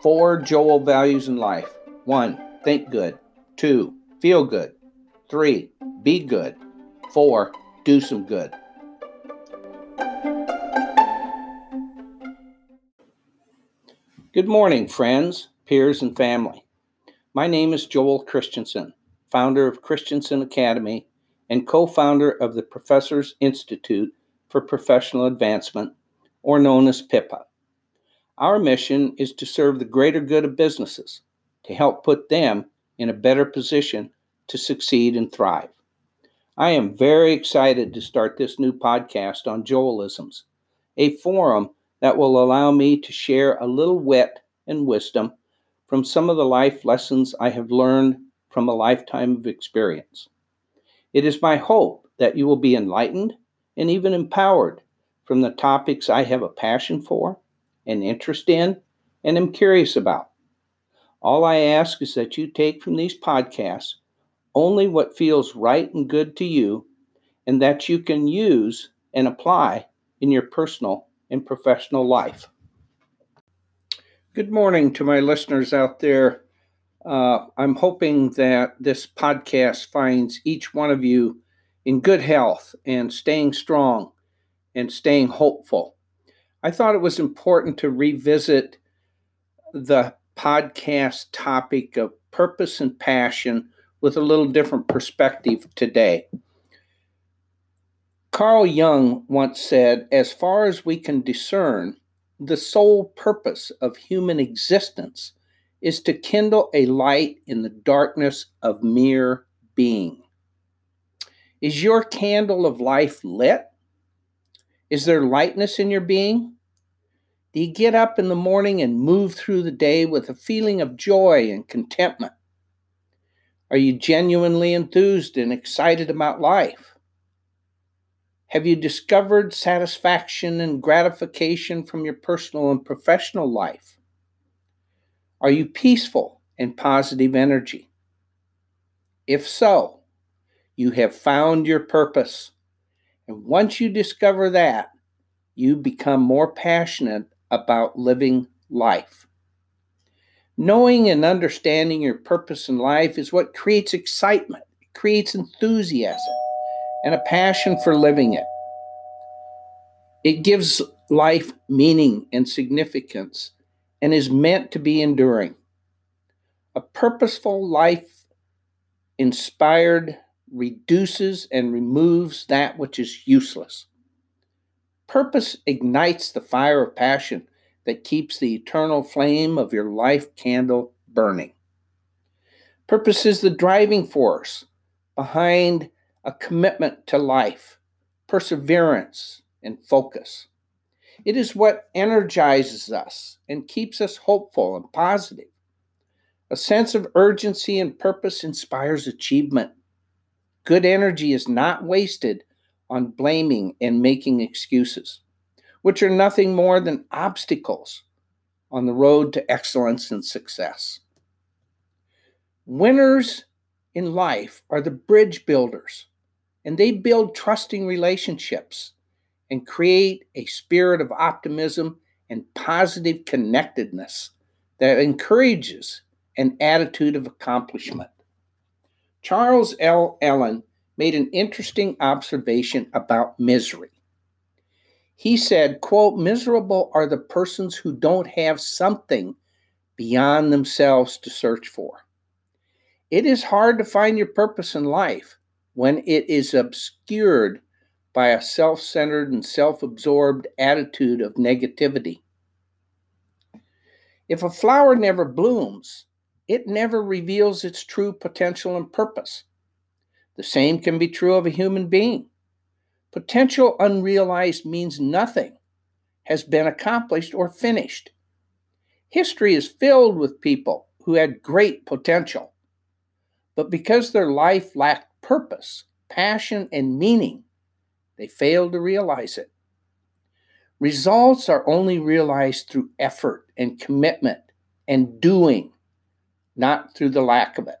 Four Joel values in life. One, think good. Two, feel good. Three, be good. Four, do some good. Good morning, friends, peers, and family. My name is Joel Christensen, founder of Christensen Academy and co founder of the Professors Institute for Professional Advancement, or known as PIPA. Our mission is to serve the greater good of businesses, to help put them in a better position to succeed and thrive. I am very excited to start this new podcast on Joelisms, a forum that will allow me to share a little wit and wisdom from some of the life lessons I have learned from a lifetime of experience. It is my hope that you will be enlightened and even empowered from the topics I have a passion for, an interest in, and am curious about. All I ask is that you take from these podcasts only what feels right and good to you, and that you can use and apply in your personal and professional life. Good morning to my listeners out there. Uh, I'm hoping that this podcast finds each one of you in good health and staying strong and staying hopeful. I thought it was important to revisit the podcast topic of purpose and passion with a little different perspective today. Carl Jung once said, As far as we can discern, the sole purpose of human existence is to kindle a light in the darkness of mere being. Is your candle of life lit? Is there lightness in your being? Do you get up in the morning and move through the day with a feeling of joy and contentment? Are you genuinely enthused and excited about life? Have you discovered satisfaction and gratification from your personal and professional life? Are you peaceful and positive energy? If so, you have found your purpose. And once you discover that, you become more passionate about living life. Knowing and understanding your purpose in life is what creates excitement, it creates enthusiasm and a passion for living it. It gives life meaning and significance and is meant to be enduring. A purposeful life inspired reduces and removes that which is useless. Purpose ignites the fire of passion that keeps the eternal flame of your life candle burning. Purpose is the driving force behind a commitment to life, perseverance, and focus. It is what energizes us and keeps us hopeful and positive. A sense of urgency and purpose inspires achievement. Good energy is not wasted on blaming and making excuses, which are nothing more than obstacles on the road to excellence and success. Winners in life are the bridge builders, and they build trusting relationships and create a spirit of optimism and positive connectedness that encourages an attitude of accomplishment. Charles L. Allen made an interesting observation about misery. He said, quote, miserable are the persons who don't have something beyond themselves to search for. It is hard to find your purpose in life when it is obscured by a self centered and self absorbed attitude of negativity. If a flower never blooms, it never reveals its true potential and purpose. The same can be true of a human being. Potential unrealized means nothing has been accomplished or finished. History is filled with people who had great potential, but because their life lacked purpose, passion, and meaning, they failed to realize it. Results are only realized through effort and commitment and doing, not through the lack of it.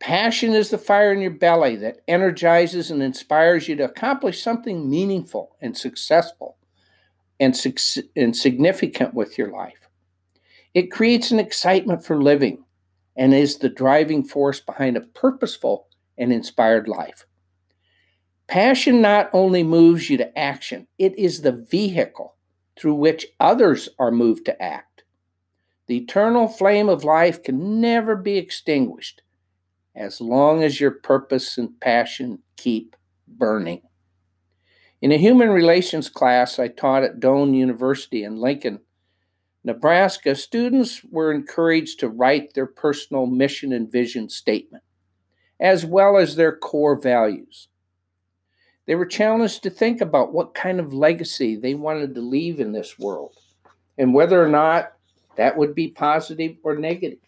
Passion is the fire in your belly that energizes and inspires you to accomplish something meaningful and successful and, and significant with your life. It creates an excitement for living and is the driving force behind a purposeful and inspired life. Passion not only moves you to action, it is the vehicle through which others are moved to act. The eternal flame of life can never be extinguished as long as your purpose and passion keep burning. In a human relations class I taught at Doane University in Lincoln, Nebraska, students were encouraged to write their personal mission and vision statement, as well as their core values. They were challenged to think about what kind of legacy they wanted to leave in this world and whether or not that would be positive or negative.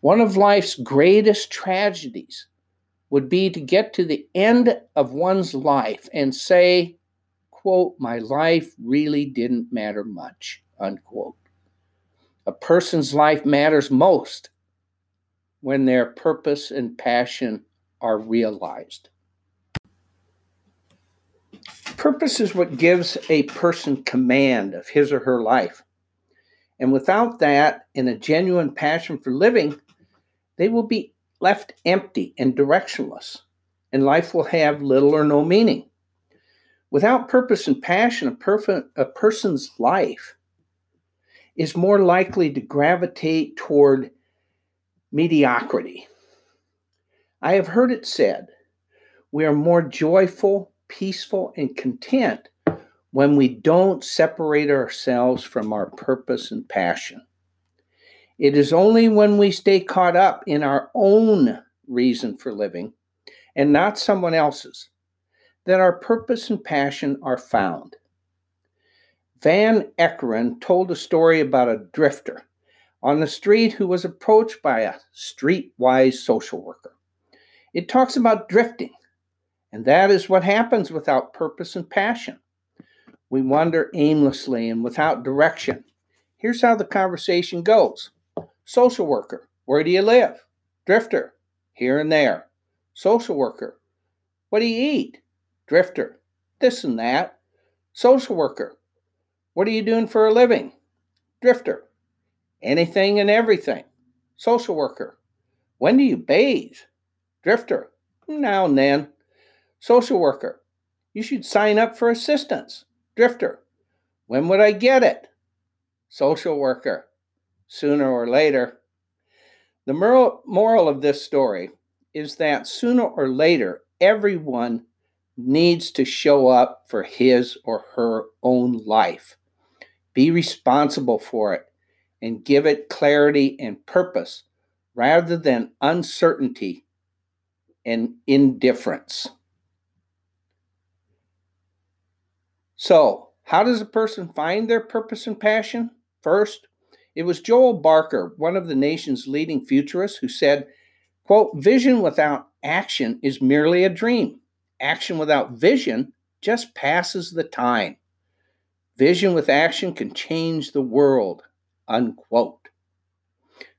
One of life's greatest tragedies would be to get to the end of one's life and say, quote, my life really didn't matter much, unquote. A person's life matters most when their purpose and passion are realized. Purpose is what gives a person command of his or her life. And without that and a genuine passion for living, they will be left empty and directionless, and life will have little or no meaning. Without purpose and passion, a, perf- a person's life is more likely to gravitate toward mediocrity. I have heard it said, we are more joyful peaceful and content when we don't separate ourselves from our purpose and passion. It is only when we stay caught up in our own reason for living and not someone else's that our purpose and passion are found. Van Ekeren told a story about a drifter on the street who was approached by a streetwise social worker. It talks about drifting and that is what happens without purpose and passion. We wander aimlessly and without direction. Here's how the conversation goes Social worker, where do you live? Drifter, here and there. Social worker, what do you eat? Drifter, this and that. Social worker, what are you doing for a living? Drifter, anything and everything. Social worker, when do you bathe? Drifter, now and then. Social worker. You should sign up for assistance. Drifter. When would I get it? Social worker. Sooner or later. The moral of this story is that sooner or later, everyone needs to show up for his or her own life. Be responsible for it and give it clarity and purpose rather than uncertainty and indifference. So, how does a person find their purpose and passion? First, it was Joel Barker, one of the nation's leading futurists, who said, quote, vision without action is merely a dream. Action without vision just passes the time. Vision with action can change the world, unquote.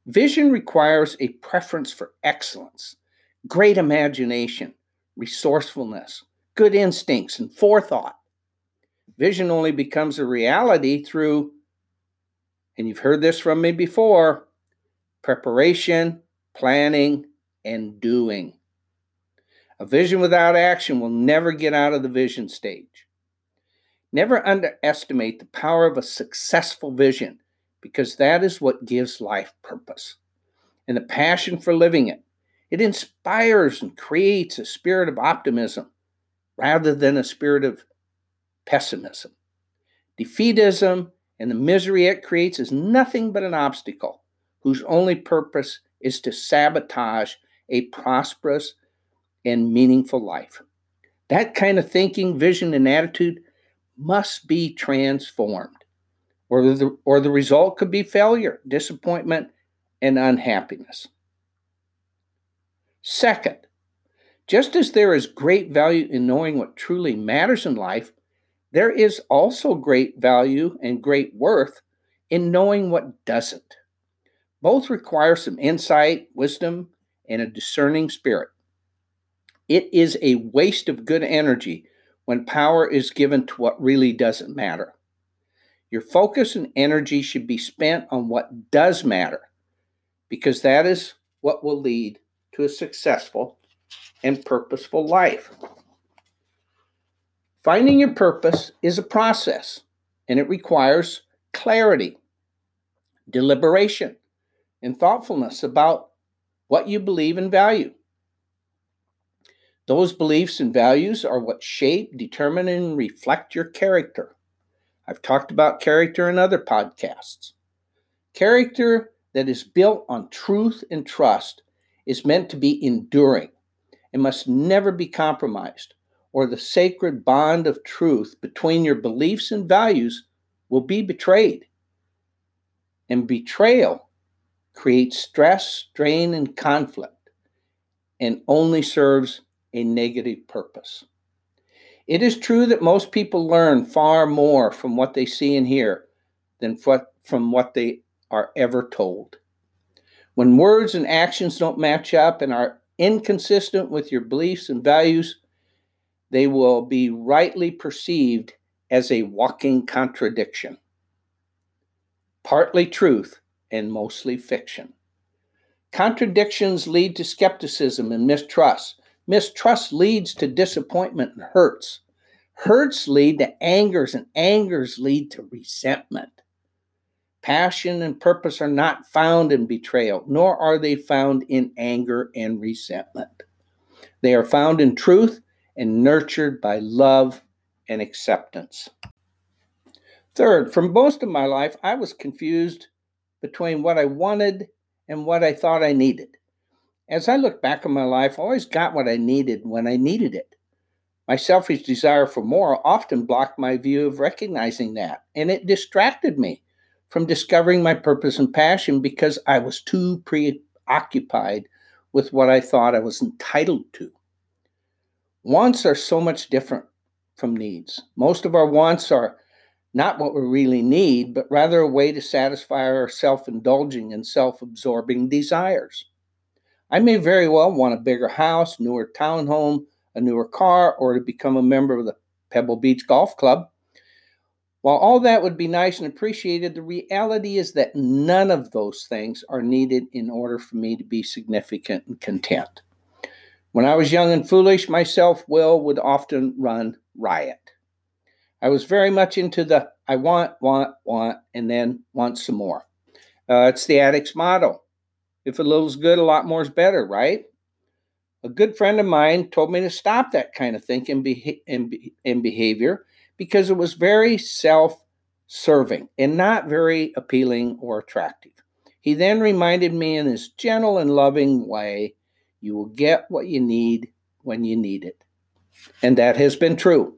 Vision requires a preference for excellence, great imagination, resourcefulness, good instincts, and forethought. Vision only becomes a reality through, and you've heard this from me before, preparation, planning, and doing. A vision without action will never get out of the vision stage. Never underestimate the power of a successful vision because that is what gives life purpose and the passion for living it. It inspires and creates a spirit of optimism rather than a spirit of pessimism. Defeatism and the misery it creates is nothing but an obstacle whose only purpose is to sabotage a prosperous and meaningful life. That kind of thinking, vision, and attitude must be transformed, or the, or the result could be failure, disappointment, and unhappiness. Second, just as there is great value in knowing what truly matters in life, there is also great value and great worth in knowing what doesn't. Both require some insight, wisdom, and a discerning spirit. It is a waste of good energy when power is given to what really doesn't matter. Your focus and energy should be spent on what does matter because that is what will lead to a successful and purposeful life. Finding your purpose is a process and it requires clarity, deliberation, and thoughtfulness about what you believe and value. Those beliefs and values are what shape, determine, and reflect your character. I've talked about character in other podcasts. Character that is built on truth and trust is meant to be enduring and must never be compromised, or the sacred bond of truth between your beliefs and values will be betrayed. And betrayal creates stress, strain, and conflict, and only serves a negative purpose. It is true that most people learn far more from what they see and hear than from what they are ever told. When words and actions don't match up and are inconsistent with your beliefs and values, they will be rightly perceived as a walking contradiction. Partly truth and mostly fiction. Contradictions lead to skepticism and mistrust. Mistrust leads to disappointment and hurts. Hurts lead to angers, and angers lead to resentment. Passion and purpose are not found in betrayal, nor are they found in anger and resentment. They are found in truth and nurtured by love and acceptance. Third, for most of my life, I was confused between what I wanted and what I thought I needed. As I look back on my life, I always got what I needed when I needed it. My selfish desire for more often blocked my view of recognizing that, and it distracted me from discovering my purpose and passion because I was too preoccupied with what I thought I was entitled to. Wants are so much different from needs. Most of our wants are not what we really need, but rather a way to satisfy our self indulging and self absorbing desires. I may very well want a bigger house, newer townhome, a newer car, or to become a member of the Pebble Beach Golf Club. While all that would be nice and appreciated, the reality is that none of those things are needed in order for me to be significant and content. When I was young and foolish, my self will would often run riot. I was very much into the I want, want, want, and then want some more. Uh, it's the addict's model. If a little's good, a lot more is better, right? A good friend of mine told me to stop that kind of thinking and, behavior because it was very self serving and not very appealing or attractive. He then reminded me in his gentle and loving way you will get what you need when you need it. And that has been true.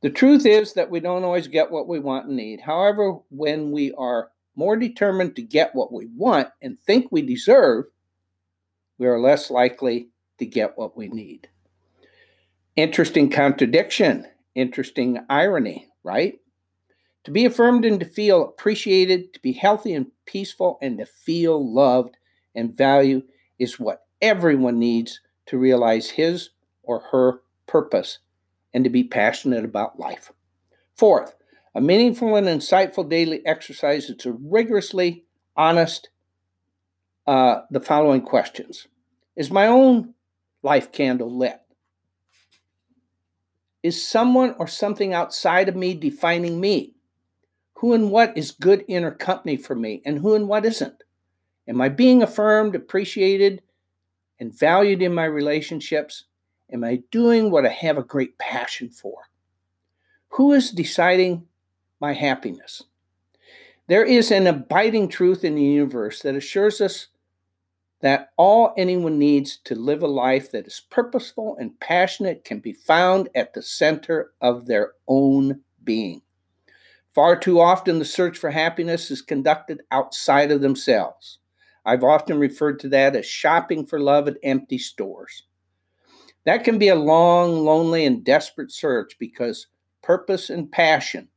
The truth is that we don't always get what we want and need. However, when we are more determined to get what we want and think we deserve, we are less likely to get what we need. Interesting contradiction interesting irony, right? To be affirmed and to feel appreciated, to be healthy and peaceful, and to feel loved and valued is what everyone needs to realize his or her purpose and to be passionate about life. Fourth, a meaningful and insightful daily exercise is to rigorously honest uh, the following questions Is my own life candle lit? Is someone or something outside of me defining me? Who and what is good inner company for me, and who and what isn't? Am I being affirmed, appreciated, and valued in my relationships? Am I doing what I have a great passion for? Who is deciding my happiness? There is an abiding truth in the universe that assures us that all anyone needs to live a life that is purposeful and passionate can be found at the center of their own being. Far too often, the search for happiness is conducted outside of themselves. I've often referred to that as shopping for love at empty stores. That can be a long, lonely, and desperate search because purpose and passion,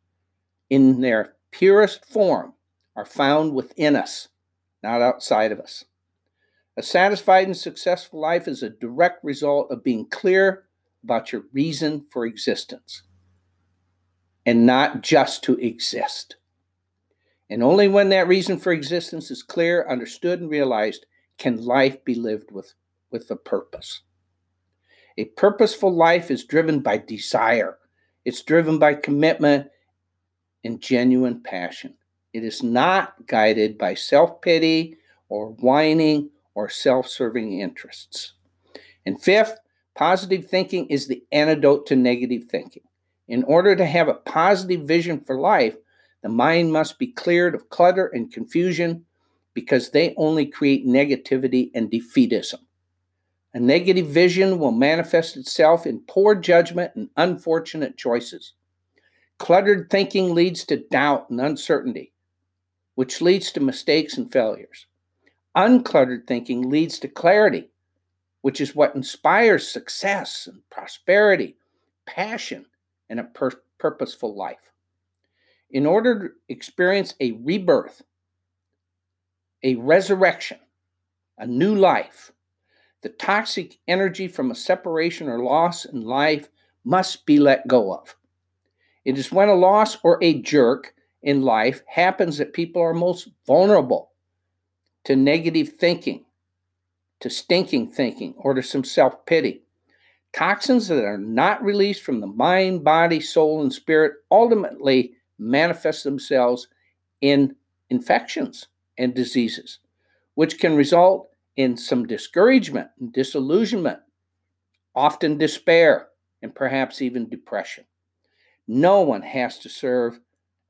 in their purest form, are found within us, not outside of us. A satisfied and successful life is a direct result of being clear, about your reason for existence and not just to exist. And only when that reason for existence is clear, understood, and realized can life be lived with, with a purpose. A purposeful life is driven by desire, it's driven by commitment and genuine passion. It is not guided by self pity or whining or self serving interests. And fifth, positive thinking is the antidote to negative thinking. In order to have a positive vision for life, the mind must be cleared of clutter and confusion because they only create negativity and defeatism. A negative vision will manifest itself in poor judgment and unfortunate choices. Cluttered thinking leads to doubt and uncertainty, which leads to mistakes and failures. Uncluttered thinking leads to clarity, which is what inspires success and prosperity, passion, and a pur- purposeful life. In order to experience a rebirth, a resurrection, a new life, the toxic energy from a separation or loss in life must be let go of. It is when a loss or a jerk in life happens that people are most vulnerable to negative thinking, to stinking thinking, or to some self pity. Toxins that are not released from the mind, body, soul, and spirit ultimately manifest themselves in infections and diseases, which can result in some discouragement and disillusionment, often despair, and perhaps even depression. No one has to serve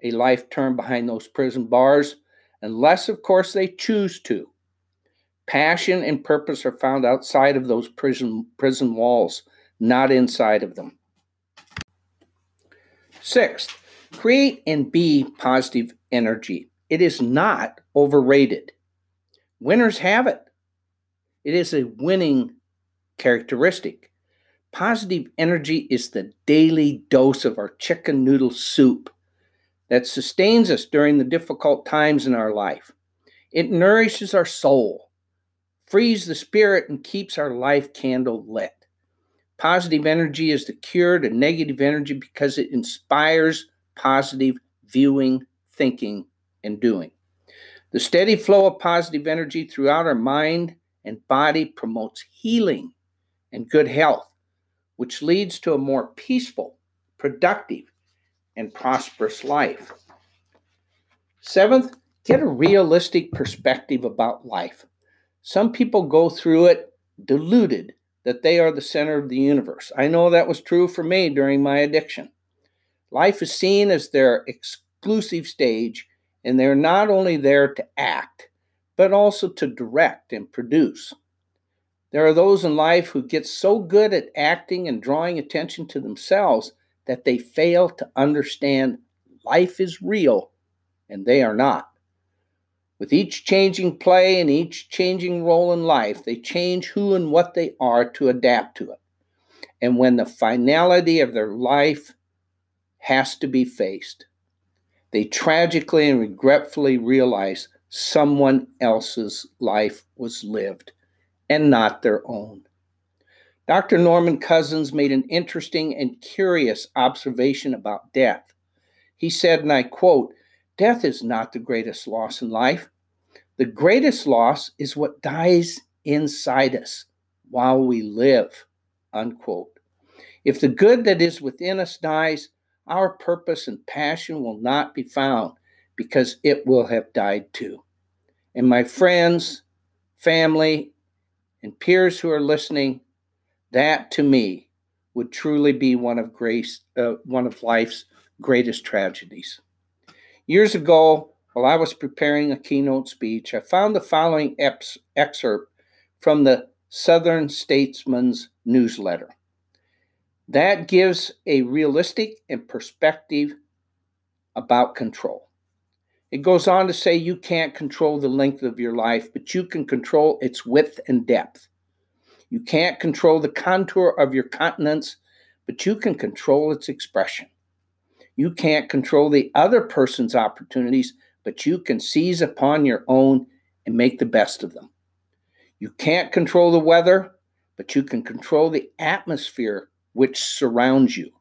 a life term behind those prison bars, unless, of course, they choose to. Passion and purpose are found outside of those prison, prison walls, not inside of them. Sixth, create and be positive energy. It is not overrated. Winners have it. It is a winning characteristic. Positive energy is the daily dose of our chicken noodle soup that sustains us during the difficult times in our life. It nourishes our soul, frees the spirit, and keeps our life candle lit. Positive energy is the cure to negative energy because it inspires positive viewing, thinking, and doing. The steady flow of positive energy throughout our mind and body promotes healing and good health, which leads to a more peaceful, productive, and prosperous life. Seventh, get a realistic perspective about life. Some people go through it deluded that they are the center of the universe. I know that was true for me during my addiction. Life is seen as their exclusive stage, and they're not only there to act, but also to direct and produce. There are those in life who get so good at acting and drawing attention to themselves that they fail to understand life is real and they are not. With each changing play and each changing role in life, they change who and what they are to adapt to it. And when the finality of their life has to be faced, they tragically and regretfully realize someone else's life was lived and not their own. Dr. Norman Cousins made an interesting and curious observation about death. He said, and I quote, Death is not the greatest loss in life. The greatest loss is what dies inside us while we live. Unquote. If the good that is within us dies, our purpose and passion will not be found because it will have died too. And my friends, family, and peers who are listening, that to me would truly be one of grace, uh, one of life's greatest tragedies. Years ago, while I was preparing a keynote speech, I found the following eps- excerpt from the Southern Statesman's newsletter. That gives a realistic and perspective about control. It goes on to say you can't control the length of your life, but you can control its width and depth. You can't control the contour of your countenance, but you can control its expression. You can't control the other person's opportunities, but you can seize upon your own and make the best of them. You can't control the weather, but you can control the atmosphere which surrounds you.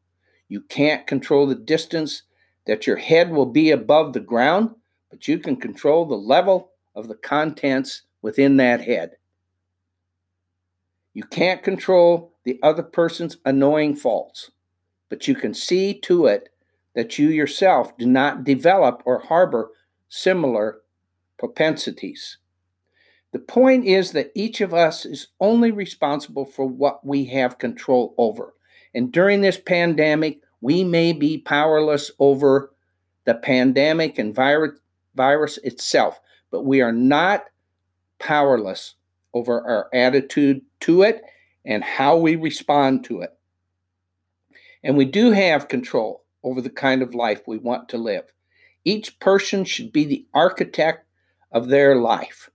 You can't control the distance that your head will be above the ground, but you can control the level of the contents within that head. You can't control the other person's annoying faults, but you can see to it that you yourself do not develop or harbor similar propensities. The point is that each of us is only responsible for what we have control over. And during this pandemic, we may be powerless over the pandemic and virus, virus itself, but we are not powerless over our attitude to it and how we respond to it. And we do have control over the kind of life we want to live. Each person should be the architect of their life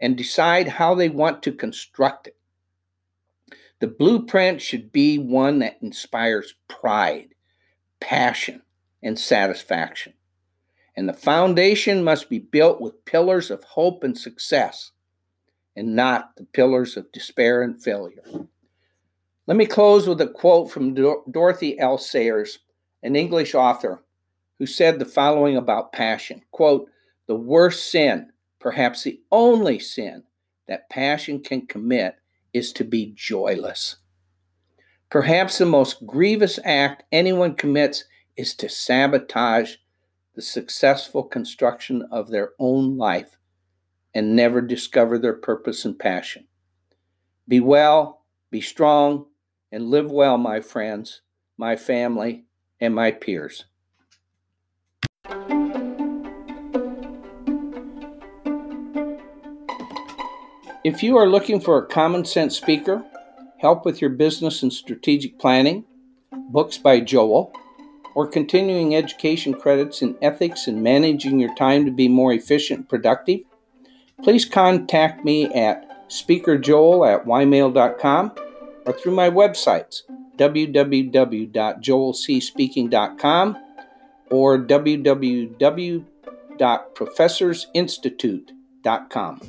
and decide how they want to construct it. The blueprint should be one that inspires pride, passion, and satisfaction. And the foundation must be built with pillars of hope and success and not the pillars of despair and failure. Let me close with a quote from Dorothy L. Sayers, an English author, who said the following about passion quote, The worst sin, perhaps the only sin that passion can commit, is to be joyless. Perhaps the most grievous act anyone commits is to sabotage the successful construction of their own life and never discover their purpose and passion. Be well, be strong, and live well, my friends, my family, and my peers. If you are looking for a common sense speaker, help with your business and strategic planning, books by Joel, or continuing education credits in ethics and managing your time to be more efficient and productive, please contact me at speakerjoel at ymail.com or through my websites www.joelcspeaking.com or www.professorsinstitute.com.